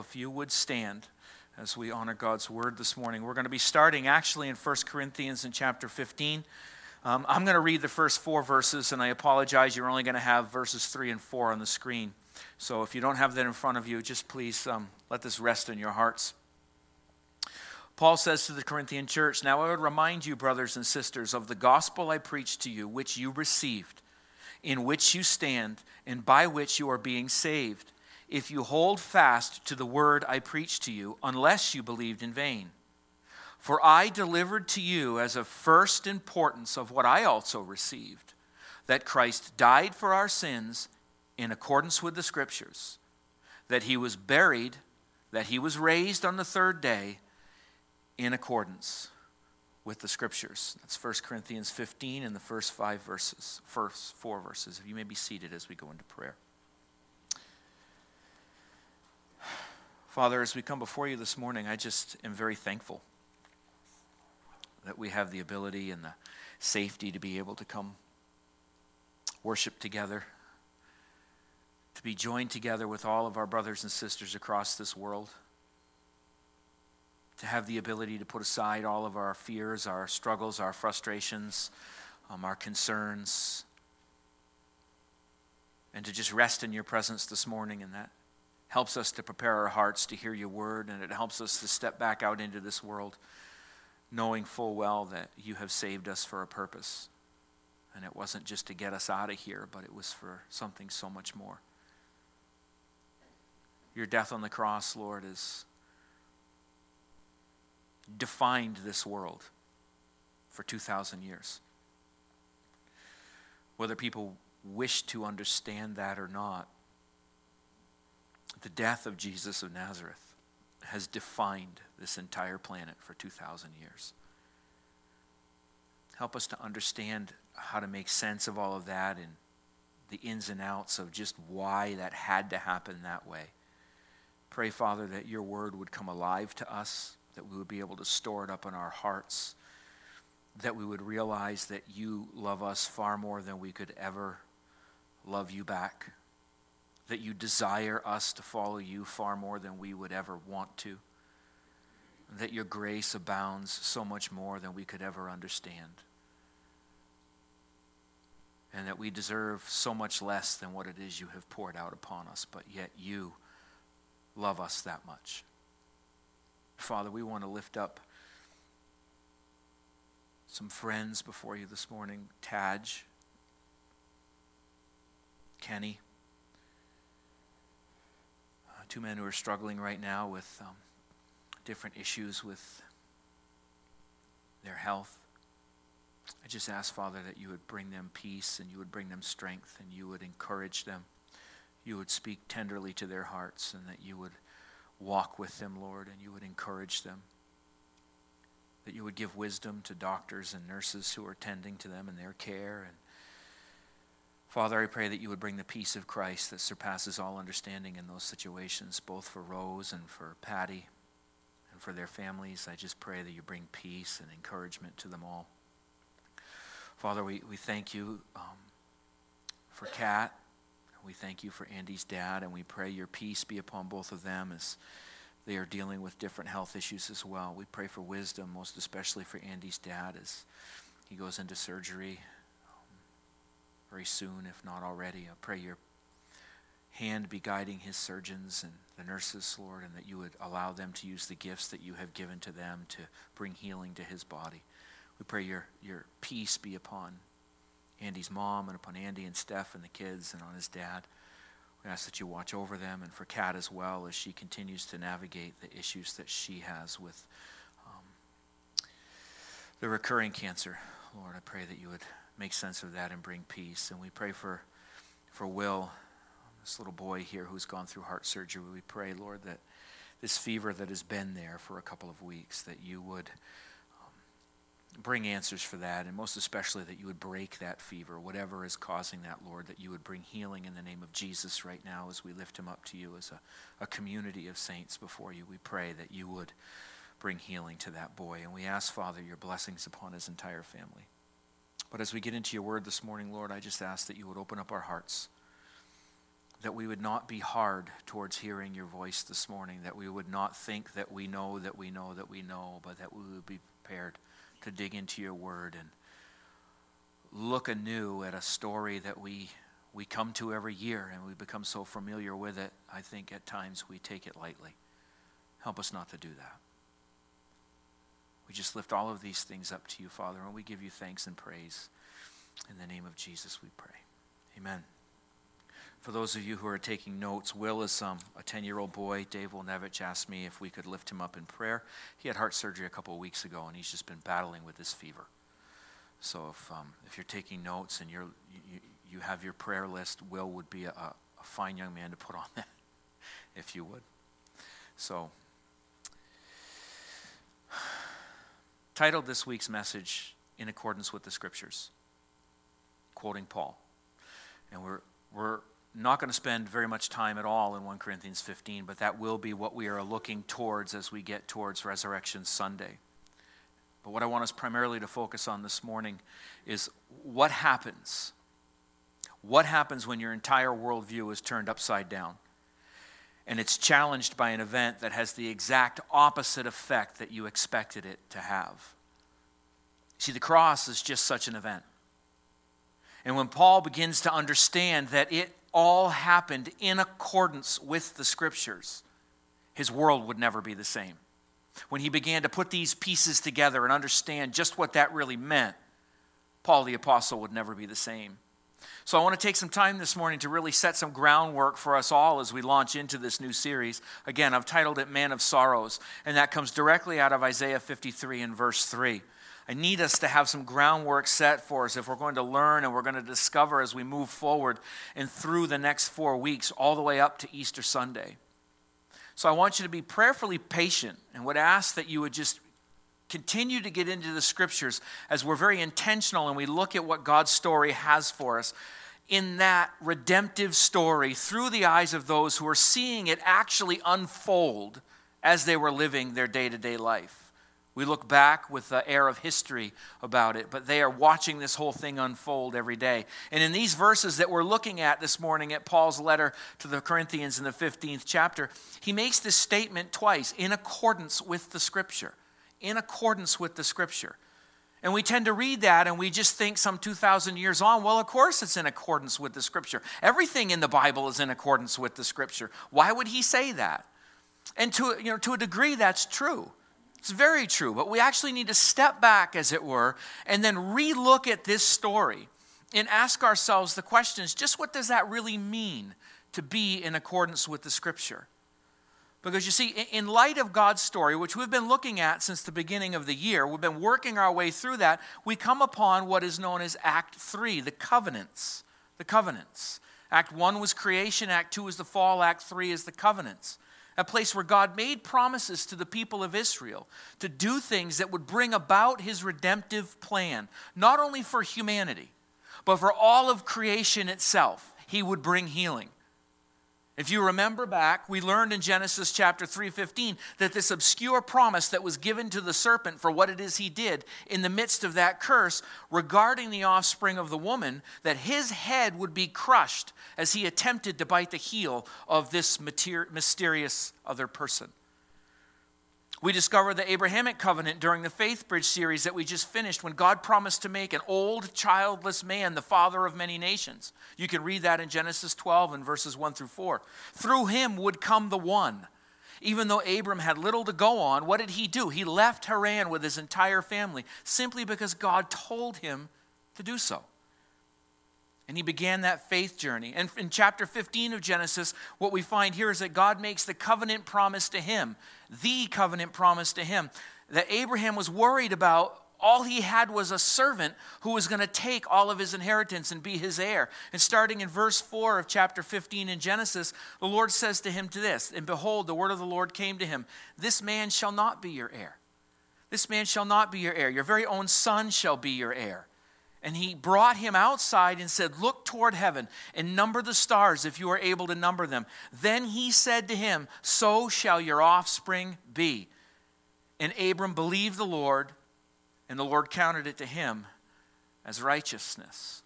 If you would stand as we honor God's word this morning, we're going to be starting actually in 1 Corinthians in chapter 15. Um, I'm going to read the first four verses, and I apologize, you're only going to have verses 3 and 4 on the screen. So if you don't have that in front of you, just please um, let this rest in your hearts. Paul says to the Corinthian church, Now I would remind you, brothers and sisters, of the gospel I preached to you, which you received, in which you stand, and by which you are being saved if you hold fast to the word I preached to you, unless you believed in vain. For I delivered to you as of first importance of what I also received that Christ died for our sins in accordance with the Scriptures, that he was buried, that he was raised on the third day in accordance with the Scriptures. That's 1 Corinthians 15 in the first five verses, first four verses. If you may be seated as we go into prayer. Father, as we come before you this morning, I just am very thankful that we have the ability and the safety to be able to come worship together, to be joined together with all of our brothers and sisters across this world, to have the ability to put aside all of our fears, our struggles, our frustrations, um, our concerns, and to just rest in your presence this morning in that helps us to prepare our hearts to hear your word, and it helps us to step back out into this world knowing full well that you have saved us for a purpose. And it wasn't just to get us out of here, but it was for something so much more. Your death on the cross, Lord, has defined this world for 2,000 years. Whether people wish to understand that or not, the death of Jesus of Nazareth has defined this entire planet for 2,000 years. Help us to understand how to make sense of all of that and the ins and outs of just why that had to happen that way. Pray, Father, that your word would come alive to us, that we would be able to store it up in our hearts, that we would realize that you love us far more than we could ever love you back that you desire us to follow you far more than we would ever want to, that your grace abounds so much more than we could ever understand, and that we deserve so much less than what it is you have poured out upon us, but yet you love us that much. Father, we want to lift up some friends before you this morning. Taj, Kenny two men who are struggling right now with um, different issues with their health. I just ask, Father, that you would bring them peace and you would bring them strength and you would encourage them. You would speak tenderly to their hearts and that you would walk with them, Lord, and you would encourage them. That you would give wisdom to doctors and nurses who are tending to them in their care and Father, I pray that you would bring the peace of Christ that surpasses all understanding in those situations, both for Rose and for Patty and for their families. I just pray that you bring peace and encouragement to them all. Father, we, we thank you um, for Kat. We thank you for Andy's dad, and we pray your peace be upon both of them as they are dealing with different health issues as well. We pray for wisdom, most especially for Andy's dad as he goes into surgery very soon, if not already. I pray your hand be guiding his surgeons and the nurses, Lord, and that you would allow them to use the gifts that you have given to them to bring healing to his body. We pray your, your peace be upon Andy's mom and upon Andy and Steph and the kids and on his dad. We ask that you watch over them and for Kat as well as she continues to navigate the issues that she has with um, the recurring cancer. Lord, I pray that you would make sense of that and bring peace. And we pray for, for Will, this little boy here who's gone through heart surgery. We pray, Lord, that this fever that has been there for a couple of weeks, that you would um, bring answers for that, and most especially that you would break that fever, whatever is causing that, Lord, that you would bring healing in the name of Jesus right now as we lift him up to you as a, a community of saints before you. We pray that you would bring healing to that boy. And we ask, Father, your blessings upon his entire family. But as we get into your word this morning, Lord, I just ask that you would open up our hearts, that we would not be hard towards hearing your voice this morning, that we would not think that we know that we know that we know, but that we would be prepared to dig into your word and look anew at a story that we we come to every year and we become so familiar with it, I think at times we take it lightly. Help us not to do that. We just lift all of these things up to you, Father, and we give you thanks and praise. In the name of Jesus, we pray. Amen. For those of you who are taking notes, Will is um, a 10 year old boy. Dave Wilnevich asked me if we could lift him up in prayer. He had heart surgery a couple of weeks ago, and he's just been battling with this fever. So if, um, if you're taking notes and you're, you, you have your prayer list, Will would be a, a fine young man to put on that, if you would. So, titled this week's message, In Accordance with the Scriptures, quoting Paul. And we're, we're not going to spend very much time at all in 1 Corinthians 15, but that will be what we are looking towards as we get towards Resurrection Sunday. But what I want us primarily to focus on this morning is what happens. What happens when your entire worldview is turned upside down? And it's challenged by an event that has the exact opposite effect that you expected it to have. See, the cross is just such an event. And when Paul begins to understand that it all happened in accordance with the scriptures, his world would never be the same. When he began to put these pieces together and understand just what that really meant, Paul the Apostle would never be the same. So, I want to take some time this morning to really set some groundwork for us all as we launch into this new series. Again, I've titled it Man of Sorrows, and that comes directly out of Isaiah 53 and verse 3. I need us to have some groundwork set for us if we're going to learn and we're going to discover as we move forward and through the next four weeks, all the way up to Easter Sunday. So I want you to be prayerfully patient and would ask that you would just continue to get into the scriptures as we're very intentional and we look at what God's story has for us in that redemptive story through the eyes of those who are seeing it actually unfold as they were living their day to day life. We look back with the air of history about it, but they are watching this whole thing unfold every day. And in these verses that we're looking at this morning at Paul's letter to the Corinthians in the 15th chapter, he makes this statement twice in accordance with the scripture. In accordance with the scripture. And we tend to read that and we just think some 2,000 years on, well, of course it's in accordance with the scripture. Everything in the Bible is in accordance with the scripture. Why would he say that? And to, you know, to a degree, that's true. It's very true, but we actually need to step back, as it were, and then relook at this story and ask ourselves the questions just what does that really mean to be in accordance with the scripture? Because you see, in light of God's story, which we've been looking at since the beginning of the year, we've been working our way through that, we come upon what is known as Act 3, the covenants. The covenants. Act 1 was creation, Act 2 is the fall, Act 3 is the covenants a place where God made promises to the people of Israel to do things that would bring about his redemptive plan, not only for humanity, but for all of creation itself. He would bring healing. If you remember back, we learned in Genesis chapter 3:15 that this obscure promise that was given to the serpent for what it is he did in the midst of that curse regarding the offspring of the woman that his head would be crushed as he attempted to bite the heel of this mysterious other person. We discover the Abrahamic covenant during the Faith Bridge series that we just finished when God promised to make an old, childless man the father of many nations. You can read that in Genesis 12 and verses 1 through 4. Through him would come the one. Even though Abram had little to go on, what did he do? He left Haran with his entire family simply because God told him to do so. And he began that faith journey. And in chapter 15 of Genesis, what we find here is that God makes the covenant promise to him, the covenant promise to him, that Abraham was worried about. All he had was a servant who was going to take all of his inheritance and be his heir. And starting in verse 4 of chapter 15 in Genesis, the Lord says to him to this And behold, the word of the Lord came to him This man shall not be your heir. This man shall not be your heir. Your very own son shall be your heir. And he brought him outside and said, Look toward heaven and number the stars if you are able to number them. Then he said to him, So shall your offspring be. And Abram believed the Lord, and the Lord counted it to him as righteousness.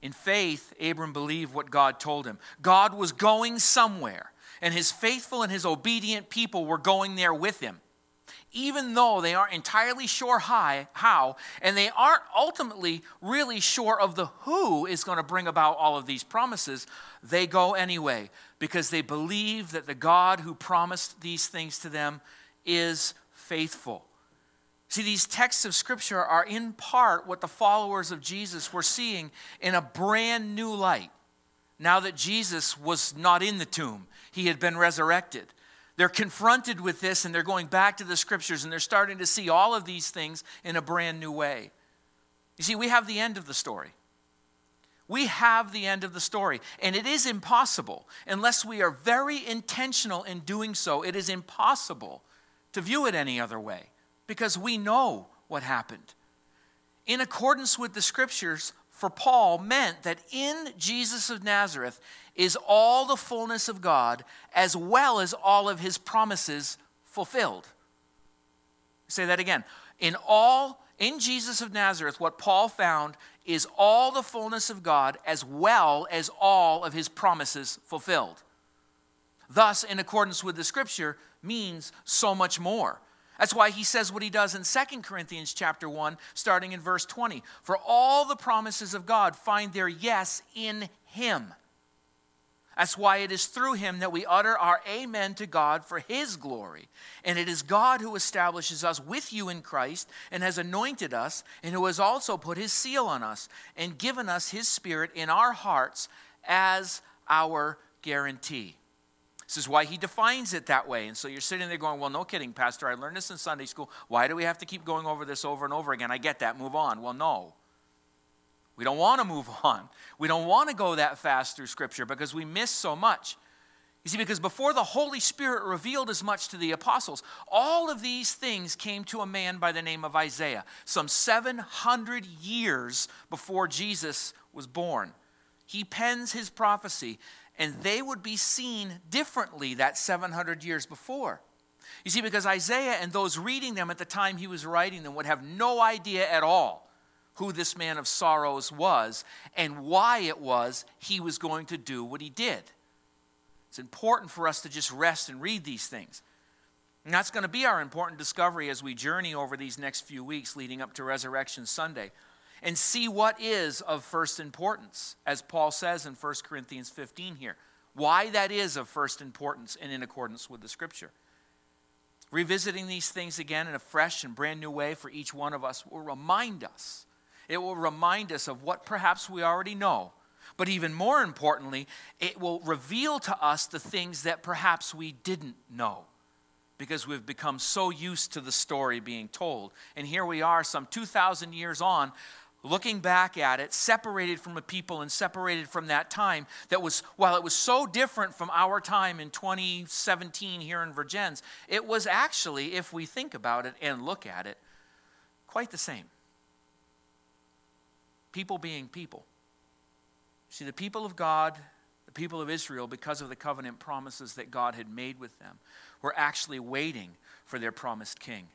In faith, Abram believed what God told him. God was going somewhere, and his faithful and his obedient people were going there with him. Even though they aren't entirely sure how, and they aren't ultimately really sure of the who is going to bring about all of these promises, they go anyway because they believe that the God who promised these things to them is faithful. See, these texts of Scripture are in part what the followers of Jesus were seeing in a brand new light. Now that Jesus was not in the tomb, he had been resurrected. They're confronted with this and they're going back to the Scriptures and they're starting to see all of these things in a brand new way. You see, we have the end of the story. We have the end of the story. And it is impossible, unless we are very intentional in doing so, it is impossible to view it any other way because we know what happened. In accordance with the scriptures, for Paul meant that in Jesus of Nazareth is all the fullness of God as well as all of his promises fulfilled. Say that again. In all in Jesus of Nazareth what Paul found is all the fullness of God as well as all of his promises fulfilled. Thus in accordance with the scripture means so much more. That's why he says what he does in 2 Corinthians chapter 1 starting in verse 20. For all the promises of God find their yes in him. That's why it is through him that we utter our amen to God for his glory. And it is God who establishes us with you in Christ and has anointed us, and who has also put his seal on us and given us his spirit in our hearts as our guarantee. This is why he defines it that way. And so you're sitting there going, Well, no kidding, Pastor. I learned this in Sunday school. Why do we have to keep going over this over and over again? I get that. Move on. Well, no. We don't want to move on. We don't want to go that fast through Scripture because we miss so much. You see, because before the Holy Spirit revealed as much to the apostles, all of these things came to a man by the name of Isaiah, some 700 years before Jesus was born. He pens his prophecy and they would be seen differently that 700 years before. You see, because Isaiah and those reading them at the time he was writing them would have no idea at all who this man of sorrows was and why it was he was going to do what he did. It's important for us to just rest and read these things. And that's going to be our important discovery as we journey over these next few weeks leading up to Resurrection Sunday and see what is of first importance, as Paul says in 1 Corinthians 15 here. Why that is of first importance and in accordance with the scripture. Revisiting these things again in a fresh and brand new way for each one of us will remind us. It will remind us of what perhaps we already know. But even more importantly, it will reveal to us the things that perhaps we didn't know because we've become so used to the story being told. And here we are, some 2,000 years on, looking back at it, separated from a people and separated from that time that was, while it was so different from our time in 2017 here in Vergennes, it was actually, if we think about it and look at it, quite the same. People being people. See, the people of God, the people of Israel, because of the covenant promises that God had made with them, were actually waiting for their promised king.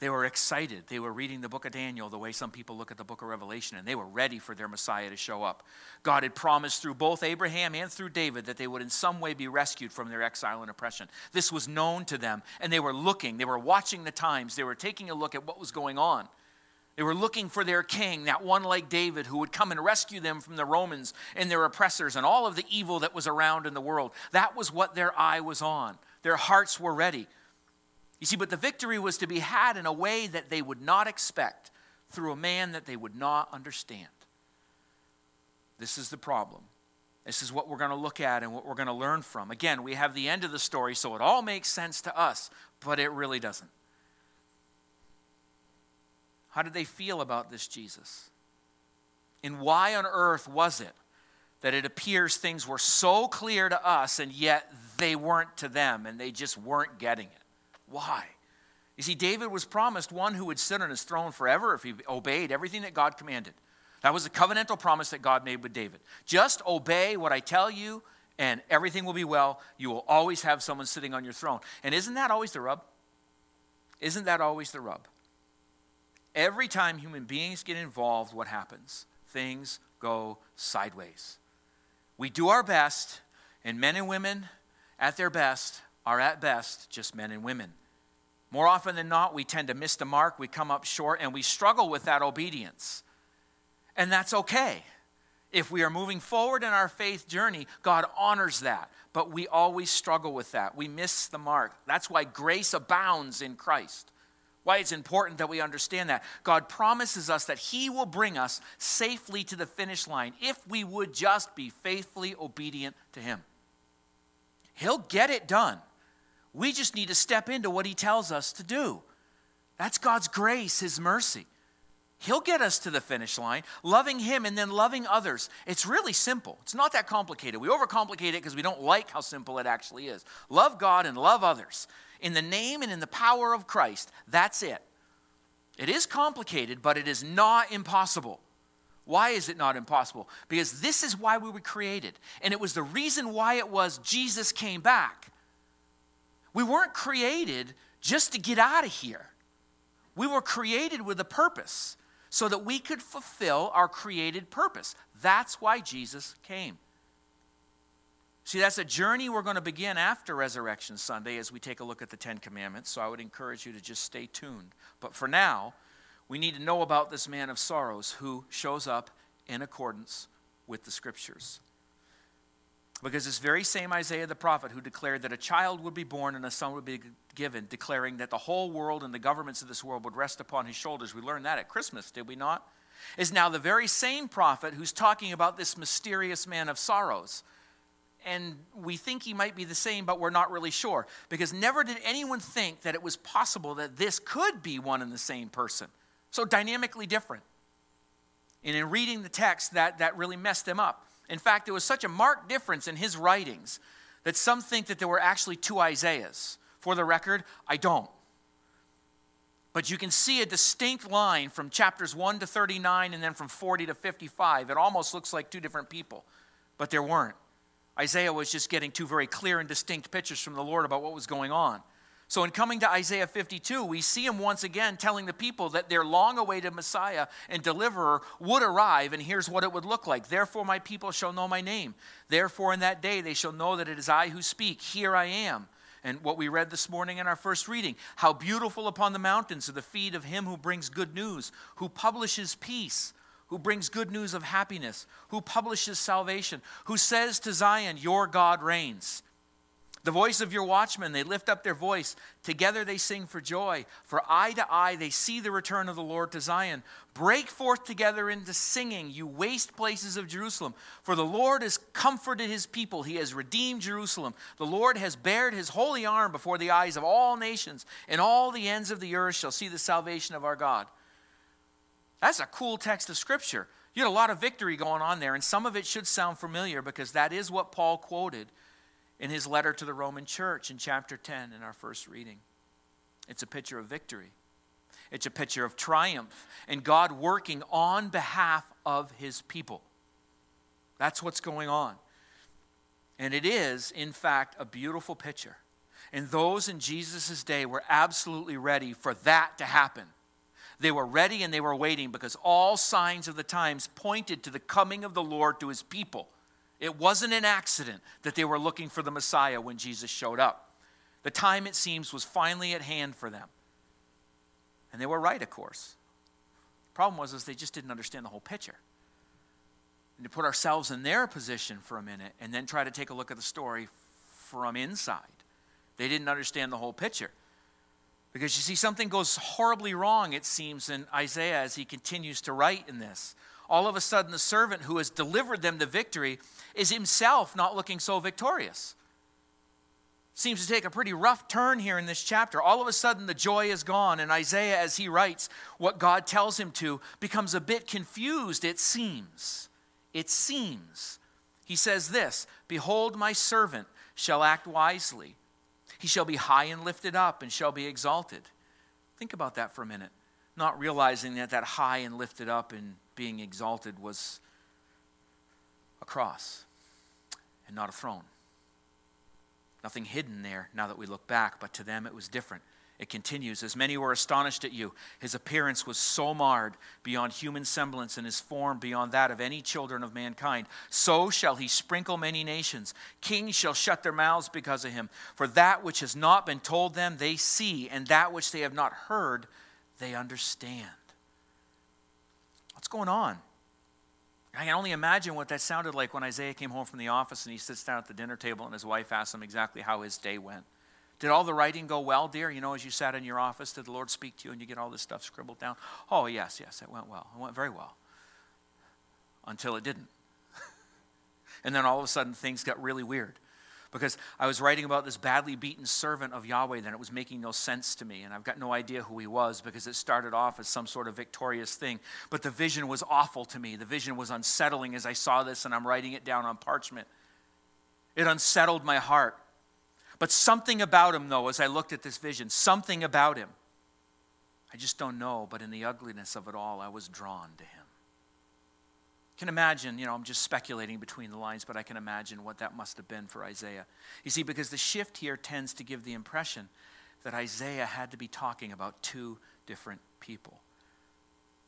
They were excited. They were reading the book of Daniel the way some people look at the book of Revelation, and they were ready for their Messiah to show up. God had promised through both Abraham and through David that they would in some way be rescued from their exile and oppression. This was known to them, and they were looking, they were watching the times, they were taking a look at what was going on. They were looking for their king, that one like David who would come and rescue them from the Romans and their oppressors and all of the evil that was around in the world. That was what their eye was on. Their hearts were ready. You see, but the victory was to be had in a way that they would not expect through a man that they would not understand. This is the problem. This is what we're going to look at and what we're going to learn from. Again, we have the end of the story, so it all makes sense to us, but it really doesn't. How did they feel about this Jesus? And why on earth was it that it appears things were so clear to us and yet they weren't to them and they just weren't getting it? Why? You see, David was promised one who would sit on his throne forever if he obeyed everything that God commanded. That was a covenantal promise that God made with David. Just obey what I tell you, and everything will be well. You will always have someone sitting on your throne. And isn't that always the rub? Isn't that always the rub? Every time human beings get involved, what happens? Things go sideways. We do our best, and men and women at their best are at best just men and women. More often than not, we tend to miss the mark, we come up short, and we struggle with that obedience. And that's okay. If we are moving forward in our faith journey, God honors that. But we always struggle with that. We miss the mark. That's why grace abounds in Christ. Why it's important that we understand that. God promises us that He will bring us safely to the finish line if we would just be faithfully obedient to Him. He'll get it done. We just need to step into what He tells us to do. That's God's grace, His mercy. He'll get us to the finish line, loving Him and then loving others. It's really simple. It's not that complicated. We overcomplicate it because we don't like how simple it actually is. Love God and love others. In the name and in the power of Christ. That's it. It is complicated, but it is not impossible. Why is it not impossible? Because this is why we were created. And it was the reason why it was Jesus came back. We weren't created just to get out of here. We were created with a purpose so that we could fulfill our created purpose. That's why Jesus came. See, that's a journey we're going to begin after Resurrection Sunday as we take a look at the Ten Commandments. So I would encourage you to just stay tuned. But for now, we need to know about this man of sorrows who shows up in accordance with the scriptures. Because this very same Isaiah the prophet who declared that a child would be born and a son would be given, declaring that the whole world and the governments of this world would rest upon his shoulders. We learned that at Christmas, did we not? Is now the very same prophet who's talking about this mysterious man of sorrows. And we think he might be the same, but we're not really sure. Because never did anyone think that it was possible that this could be one and the same person. So dynamically different. And in reading the text, that, that really messed them up. In fact, there was such a marked difference in his writings that some think that there were actually two Isaiahs. For the record, I don't. But you can see a distinct line from chapters 1 to 39 and then from 40 to 55. It almost looks like two different people, but there weren't. Isaiah was just getting two very clear and distinct pictures from the Lord about what was going on. So, in coming to Isaiah 52, we see him once again telling the people that their long awaited Messiah and deliverer would arrive, and here's what it would look like. Therefore, my people shall know my name. Therefore, in that day, they shall know that it is I who speak. Here I am. And what we read this morning in our first reading how beautiful upon the mountains are the feet of him who brings good news, who publishes peace, who brings good news of happiness, who publishes salvation, who says to Zion, Your God reigns. The voice of your watchmen, they lift up their voice. Together they sing for joy. For eye to eye they see the return of the Lord to Zion. Break forth together into singing, you waste places of Jerusalem. For the Lord has comforted his people, he has redeemed Jerusalem. The Lord has bared his holy arm before the eyes of all nations, and all the ends of the earth shall see the salvation of our God. That's a cool text of Scripture. You had a lot of victory going on there, and some of it should sound familiar because that is what Paul quoted in his letter to the Roman church in chapter 10 in our first reading. It's a picture of victory, it's a picture of triumph and God working on behalf of his people. That's what's going on. And it is, in fact, a beautiful picture. And those in Jesus' day were absolutely ready for that to happen. They were ready and they were waiting because all signs of the times pointed to the coming of the Lord to his people. It wasn't an accident that they were looking for the Messiah when Jesus showed up. The time, it seems, was finally at hand for them. And they were right, of course. The problem was is they just didn't understand the whole picture. And to put ourselves in their position for a minute and then try to take a look at the story from inside. They didn't understand the whole picture. Because you see, something goes horribly wrong, it seems, in Isaiah as he continues to write in this all of a sudden the servant who has delivered them the victory is himself not looking so victorious. Seems to take a pretty rough turn here in this chapter. All of a sudden, the joy is gone, and Isaiah, as he writes what God tells him to, becomes a bit confused, it seems. It seems. He says this Behold, my servant shall act wisely. He shall be high and lifted up and shall be exalted. Think about that for a minute. Not realizing that that high and lifted up and being exalted was a cross and not a throne. Nothing hidden there now that we look back, but to them it was different. It continues As many were astonished at you, his appearance was so marred beyond human semblance, and his form beyond that of any children of mankind. So shall he sprinkle many nations. Kings shall shut their mouths because of him. For that which has not been told them, they see, and that which they have not heard, they understand. What's going on? I can only imagine what that sounded like when Isaiah came home from the office and he sits down at the dinner table and his wife asks him exactly how his day went. Did all the writing go well, dear? You know, as you sat in your office, did the Lord speak to you and you get all this stuff scribbled down? Oh, yes, yes, it went well. It went very well. Until it didn't. and then all of a sudden things got really weird. Because I was writing about this badly beaten servant of Yahweh, then it was making no sense to me. And I've got no idea who he was because it started off as some sort of victorious thing. But the vision was awful to me. The vision was unsettling as I saw this, and I'm writing it down on parchment. It unsettled my heart. But something about him, though, as I looked at this vision, something about him, I just don't know, but in the ugliness of it all, I was drawn to him. I can imagine, you know, I'm just speculating between the lines, but I can imagine what that must have been for Isaiah. You see, because the shift here tends to give the impression that Isaiah had to be talking about two different people.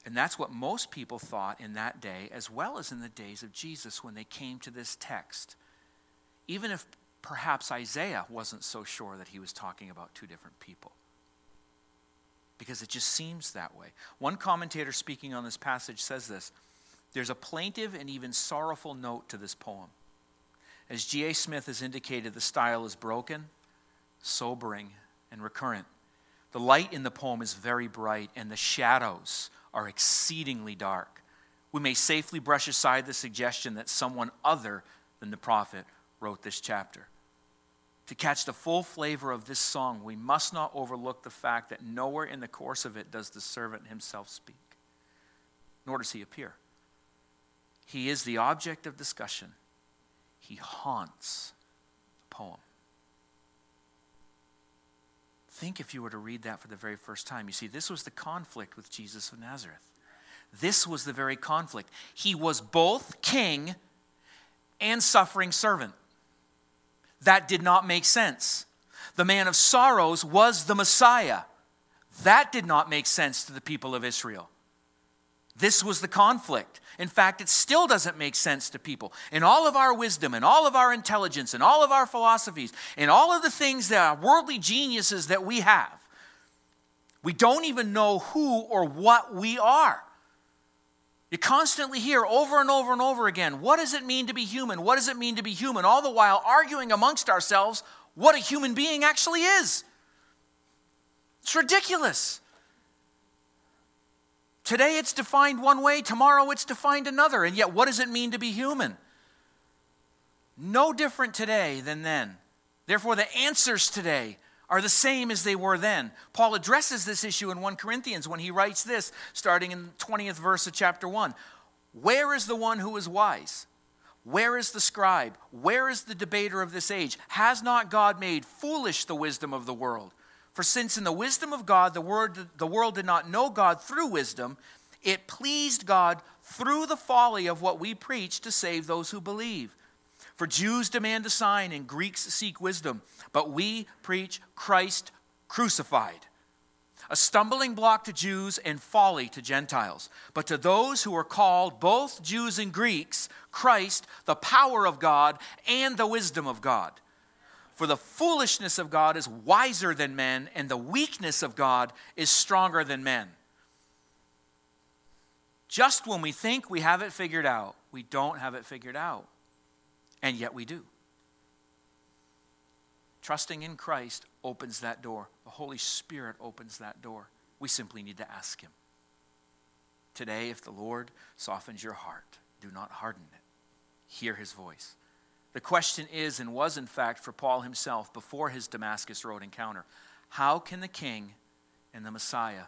And that's what most people thought in that day, as well as in the days of Jesus when they came to this text. Even if perhaps Isaiah wasn't so sure that he was talking about two different people. Because it just seems that way. One commentator speaking on this passage says this there's a plaintive and even sorrowful note to this poem. As G.A. Smith has indicated, the style is broken, sobering, and recurrent. The light in the poem is very bright, and the shadows are exceedingly dark. We may safely brush aside the suggestion that someone other than the prophet wrote this chapter. To catch the full flavor of this song, we must not overlook the fact that nowhere in the course of it does the servant himself speak, nor does he appear. He is the object of discussion, he haunts the poem. Think if you were to read that for the very first time. You see, this was the conflict with Jesus of Nazareth. This was the very conflict. He was both king and suffering servant. That did not make sense. The man of sorrows was the Messiah. That did not make sense to the people of Israel. This was the conflict. In fact, it still doesn't make sense to people. In all of our wisdom, in all of our intelligence, in all of our philosophies, in all of the things that are worldly geniuses that we have, we don't even know who or what we are. You constantly hear over and over and over again what does it mean to be human? What does it mean to be human? All the while arguing amongst ourselves what a human being actually is. It's ridiculous. Today it's defined one way, tomorrow it's defined another. And yet, what does it mean to be human? No different today than then. Therefore, the answers today are the same as they were then. Paul addresses this issue in 1 Corinthians when he writes this, starting in the 20th verse of chapter 1. Where is the one who is wise? Where is the scribe? Where is the debater of this age? Has not God made foolish the wisdom of the world? For since in the wisdom of God the, the world did not know God through wisdom, it pleased God through the folly of what we preach to save those who believe. For Jews demand a sign and Greeks seek wisdom, but we preach Christ crucified. A stumbling block to Jews and folly to Gentiles. But to those who are called, both Jews and Greeks, Christ, the power of God and the wisdom of God. For the foolishness of God is wiser than men, and the weakness of God is stronger than men. Just when we think we have it figured out, we don't have it figured out. And yet we do. Trusting in Christ opens that door. The Holy Spirit opens that door. We simply need to ask Him. Today, if the Lord softens your heart, do not harden it. Hear His voice. The question is, and was in fact for Paul himself before his Damascus Road encounter how can the king and the Messiah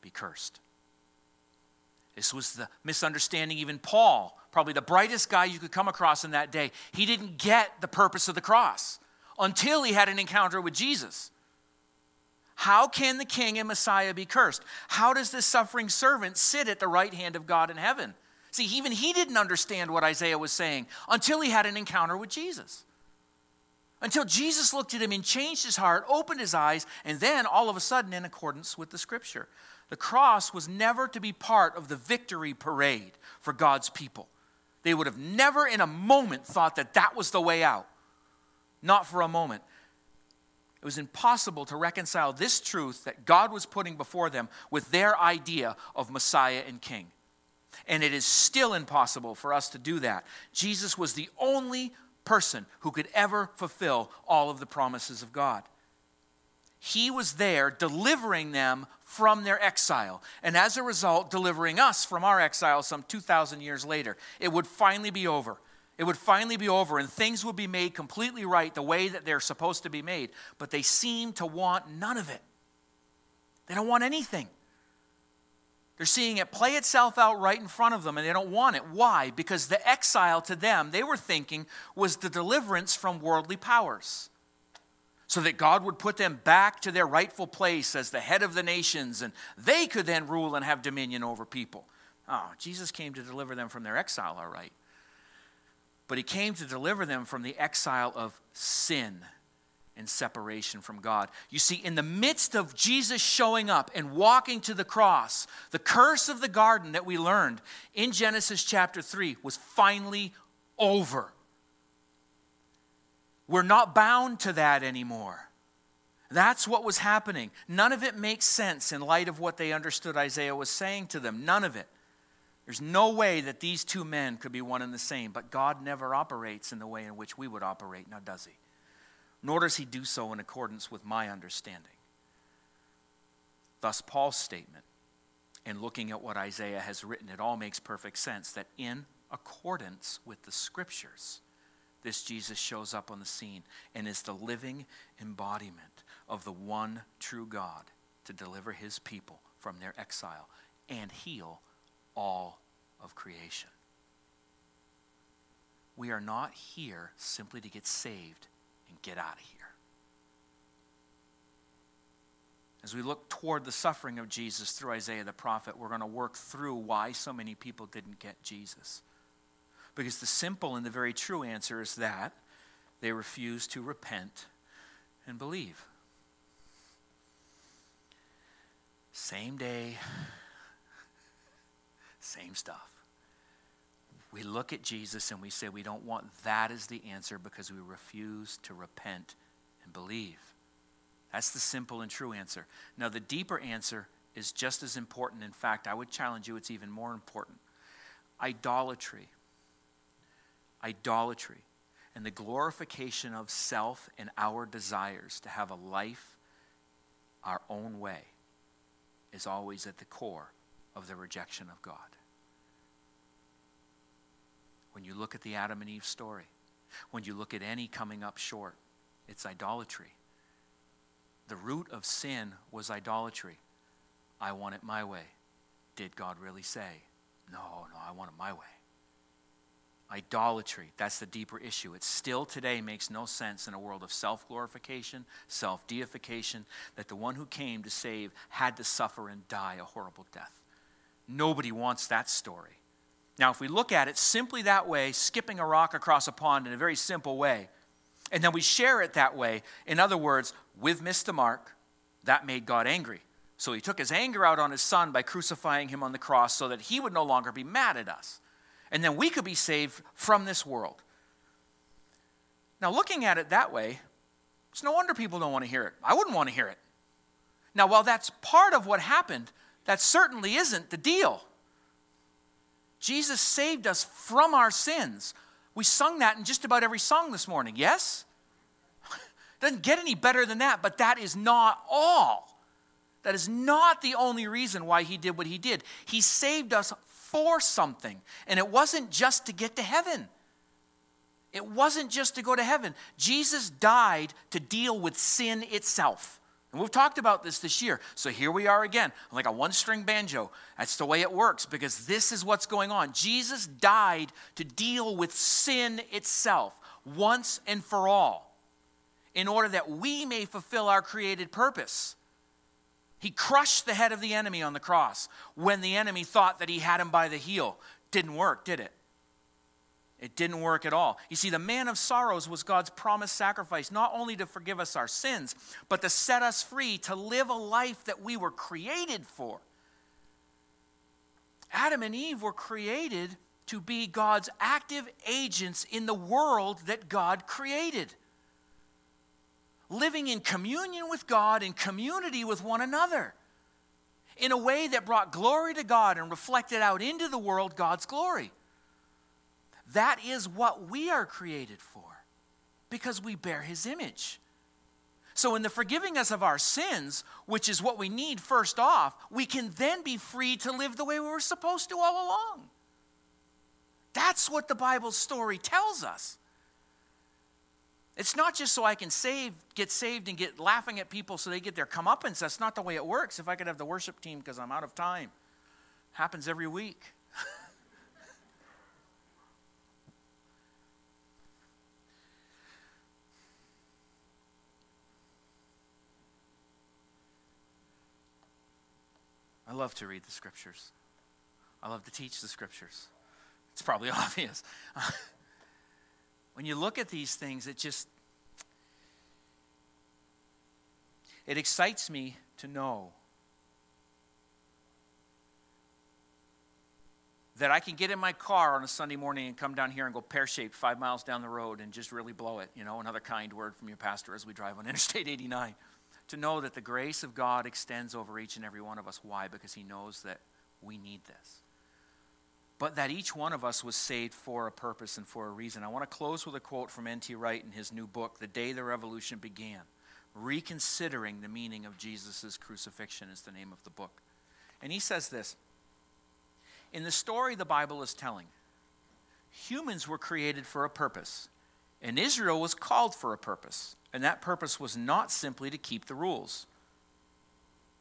be cursed? This was the misunderstanding, even Paul, probably the brightest guy you could come across in that day. He didn't get the purpose of the cross until he had an encounter with Jesus. How can the king and Messiah be cursed? How does this suffering servant sit at the right hand of God in heaven? See, even he didn't understand what Isaiah was saying until he had an encounter with Jesus. until Jesus looked at him and changed his heart, opened his eyes, and then all of a sudden, in accordance with the scripture. The cross was never to be part of the victory parade for God's people. They would have never in a moment thought that that was the way out. Not for a moment. It was impossible to reconcile this truth that God was putting before them with their idea of Messiah and King. And it is still impossible for us to do that. Jesus was the only person who could ever fulfill all of the promises of God. He was there delivering them from their exile, and as a result, delivering us from our exile some 2,000 years later. It would finally be over. It would finally be over, and things would be made completely right the way that they're supposed to be made. But they seem to want none of it. They don't want anything. They're seeing it play itself out right in front of them and they don't want it. Why? Because the exile to them, they were thinking, was the deliverance from worldly powers. So that God would put them back to their rightful place as the head of the nations and they could then rule and have dominion over people. Oh, Jesus came to deliver them from their exile, all right. But he came to deliver them from the exile of sin and separation from God. You see, in the midst of Jesus showing up and walking to the cross, the curse of the garden that we learned in Genesis chapter 3 was finally over. We're not bound to that anymore. That's what was happening. None of it makes sense in light of what they understood Isaiah was saying to them. None of it. There's no way that these two men could be one and the same, but God never operates in the way in which we would operate, now does he? nor does he do so in accordance with my understanding. Thus, Paul's statement, and looking at what Isaiah has written, it all makes perfect sense that in accordance with the scriptures, this Jesus shows up on the scene and is the living embodiment of the one true God to deliver his people from their exile and heal all of creation. We are not here simply to get saved and get out of here. As we look toward the suffering of Jesus through Isaiah the prophet, we're going to work through why so many people didn't get Jesus. Because the simple and the very true answer is that they refuse to repent and believe. Same day, same stuff we look at Jesus and we say we don't want that as the answer because we refuse to repent and believe. That's the simple and true answer. Now, the deeper answer is just as important. In fact, I would challenge you, it's even more important. Idolatry. Idolatry and the glorification of self and our desires to have a life our own way is always at the core of the rejection of God when you look at the Adam and Eve story, when you look at any coming up short, it's idolatry. The root of sin was idolatry. I want it my way. Did God really say? No, no, I want it my way. Idolatry, that's the deeper issue. It still today makes no sense in a world of self glorification, self deification, that the one who came to save had to suffer and die a horrible death. Nobody wants that story. Now, if we look at it simply that way, skipping a rock across a pond in a very simple way, and then we share it that way, in other words, we've missed the mark, that made God angry. So he took his anger out on his son by crucifying him on the cross so that he would no longer be mad at us. And then we could be saved from this world. Now, looking at it that way, it's no wonder people don't want to hear it. I wouldn't want to hear it. Now, while that's part of what happened, that certainly isn't the deal. Jesus saved us from our sins. We sung that in just about every song this morning, yes? Doesn't get any better than that, but that is not all. That is not the only reason why he did what he did. He saved us for something, and it wasn't just to get to heaven. It wasn't just to go to heaven. Jesus died to deal with sin itself. And we've talked about this this year. So here we are again, like a one string banjo. That's the way it works because this is what's going on. Jesus died to deal with sin itself once and for all in order that we may fulfill our created purpose. He crushed the head of the enemy on the cross when the enemy thought that he had him by the heel. Didn't work, did it? It didn't work at all. You see, the man of sorrows was God's promised sacrifice, not only to forgive us our sins, but to set us free to live a life that we were created for. Adam and Eve were created to be God's active agents in the world that God created. Living in communion with God, in community with one another, in a way that brought glory to God and reflected out into the world God's glory. That is what we are created for because we bear His image. So, in the forgiving us of our sins, which is what we need first off, we can then be free to live the way we were supposed to all along. That's what the Bible story tells us. It's not just so I can save, get saved and get laughing at people so they get their comeuppance. That's not the way it works. If I could have the worship team because I'm out of time, happens every week. I love to read the scriptures. I love to teach the scriptures. It's probably obvious. When you look at these things, it just it excites me to know that I can get in my car on a Sunday morning and come down here and go pear shaped five miles down the road and just really blow it. You know, another kind word from your pastor as we drive on Interstate 89 to know that the grace of God extends over each and every one of us. Why? Because He knows that we need this. But that each one of us was saved for a purpose and for a reason. I want to close with a quote from N.T. Wright in his new book, The Day the Revolution Began. Reconsidering the meaning of Jesus' crucifixion is the name of the book. And he says this In the story the Bible is telling, humans were created for a purpose, and Israel was called for a purpose. And that purpose was not simply to keep the rules,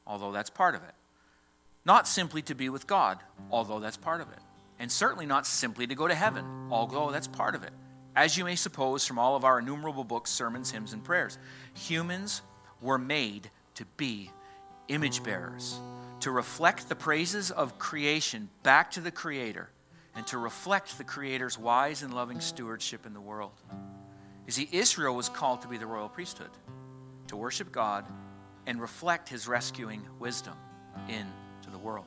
although that's part of it. Not simply to be with God, although that's part of it. And certainly not simply to go to heaven, although that's part of it. As you may suppose from all of our innumerable books, sermons, hymns, and prayers, humans were made to be image bearers, to reflect the praises of creation back to the Creator, and to reflect the Creator's wise and loving stewardship in the world. You see, Israel was called to be the royal priesthood, to worship God and reflect his rescuing wisdom into the world.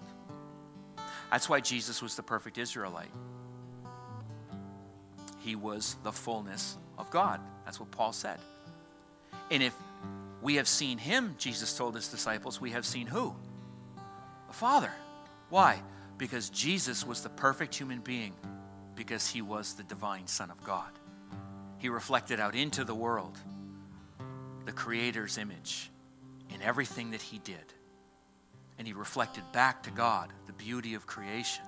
That's why Jesus was the perfect Israelite. He was the fullness of God. That's what Paul said. And if we have seen him, Jesus told his disciples, we have seen who? The Father. Why? Because Jesus was the perfect human being, because he was the divine Son of God he reflected out into the world the Creator's image in everything that he did. And he reflected back to God the beauty of creation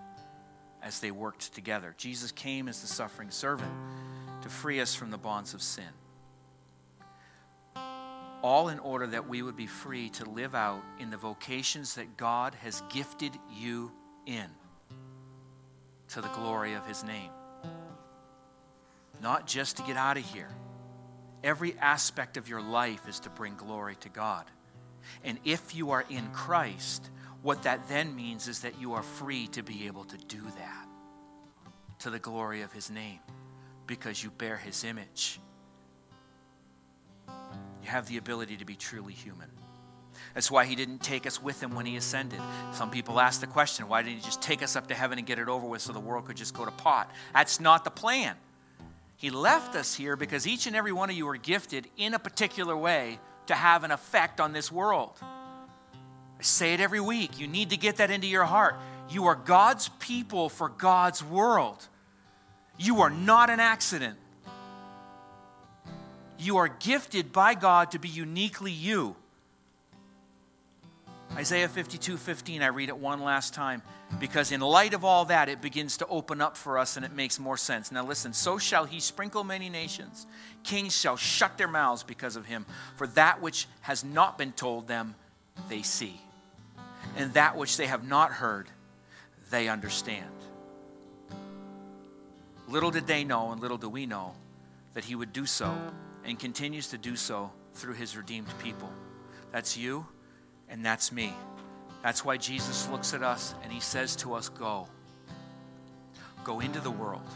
as they worked together. Jesus came as the suffering servant to free us from the bonds of sin. All in order that we would be free to live out in the vocations that God has gifted you in to the glory of his name not just to get out of here. Every aspect of your life is to bring glory to God. And if you are in Christ, what that then means is that you are free to be able to do that to the glory of His name because you bear His image. You have the ability to be truly human. That's why he didn't take us with him when he ascended. Some people ask the question, why didn't he just take us up to heaven and get it over with so the world could just go to pot? That's not the plan. He left us here because each and every one of you are gifted in a particular way to have an effect on this world. I say it every week. You need to get that into your heart. You are God's people for God's world. You are not an accident. You are gifted by God to be uniquely you. Isaiah 52 15, I read it one last time because, in light of all that, it begins to open up for us and it makes more sense. Now, listen so shall he sprinkle many nations. Kings shall shut their mouths because of him, for that which has not been told them, they see, and that which they have not heard, they understand. Little did they know, and little do we know, that he would do so and continues to do so through his redeemed people. That's you and that's me. That's why Jesus looks at us and he says to us, Go. Go into the world.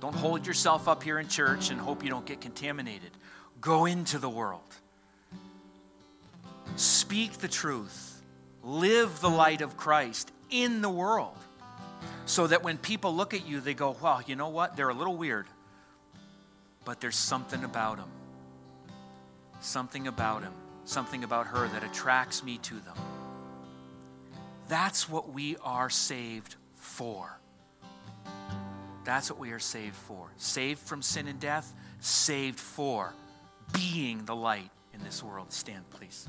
Don't hold yourself up here in church and hope you don't get contaminated. Go into the world. Speak the truth. Live the light of Christ in the world. So that when people look at you, they go, well, you know what? They're a little weird, but there's something about them. Something about him, something about her that attracts me to them. That's what we are saved for. That's what we are saved for. Saved from sin and death, saved for being the light in this world. Stand, please.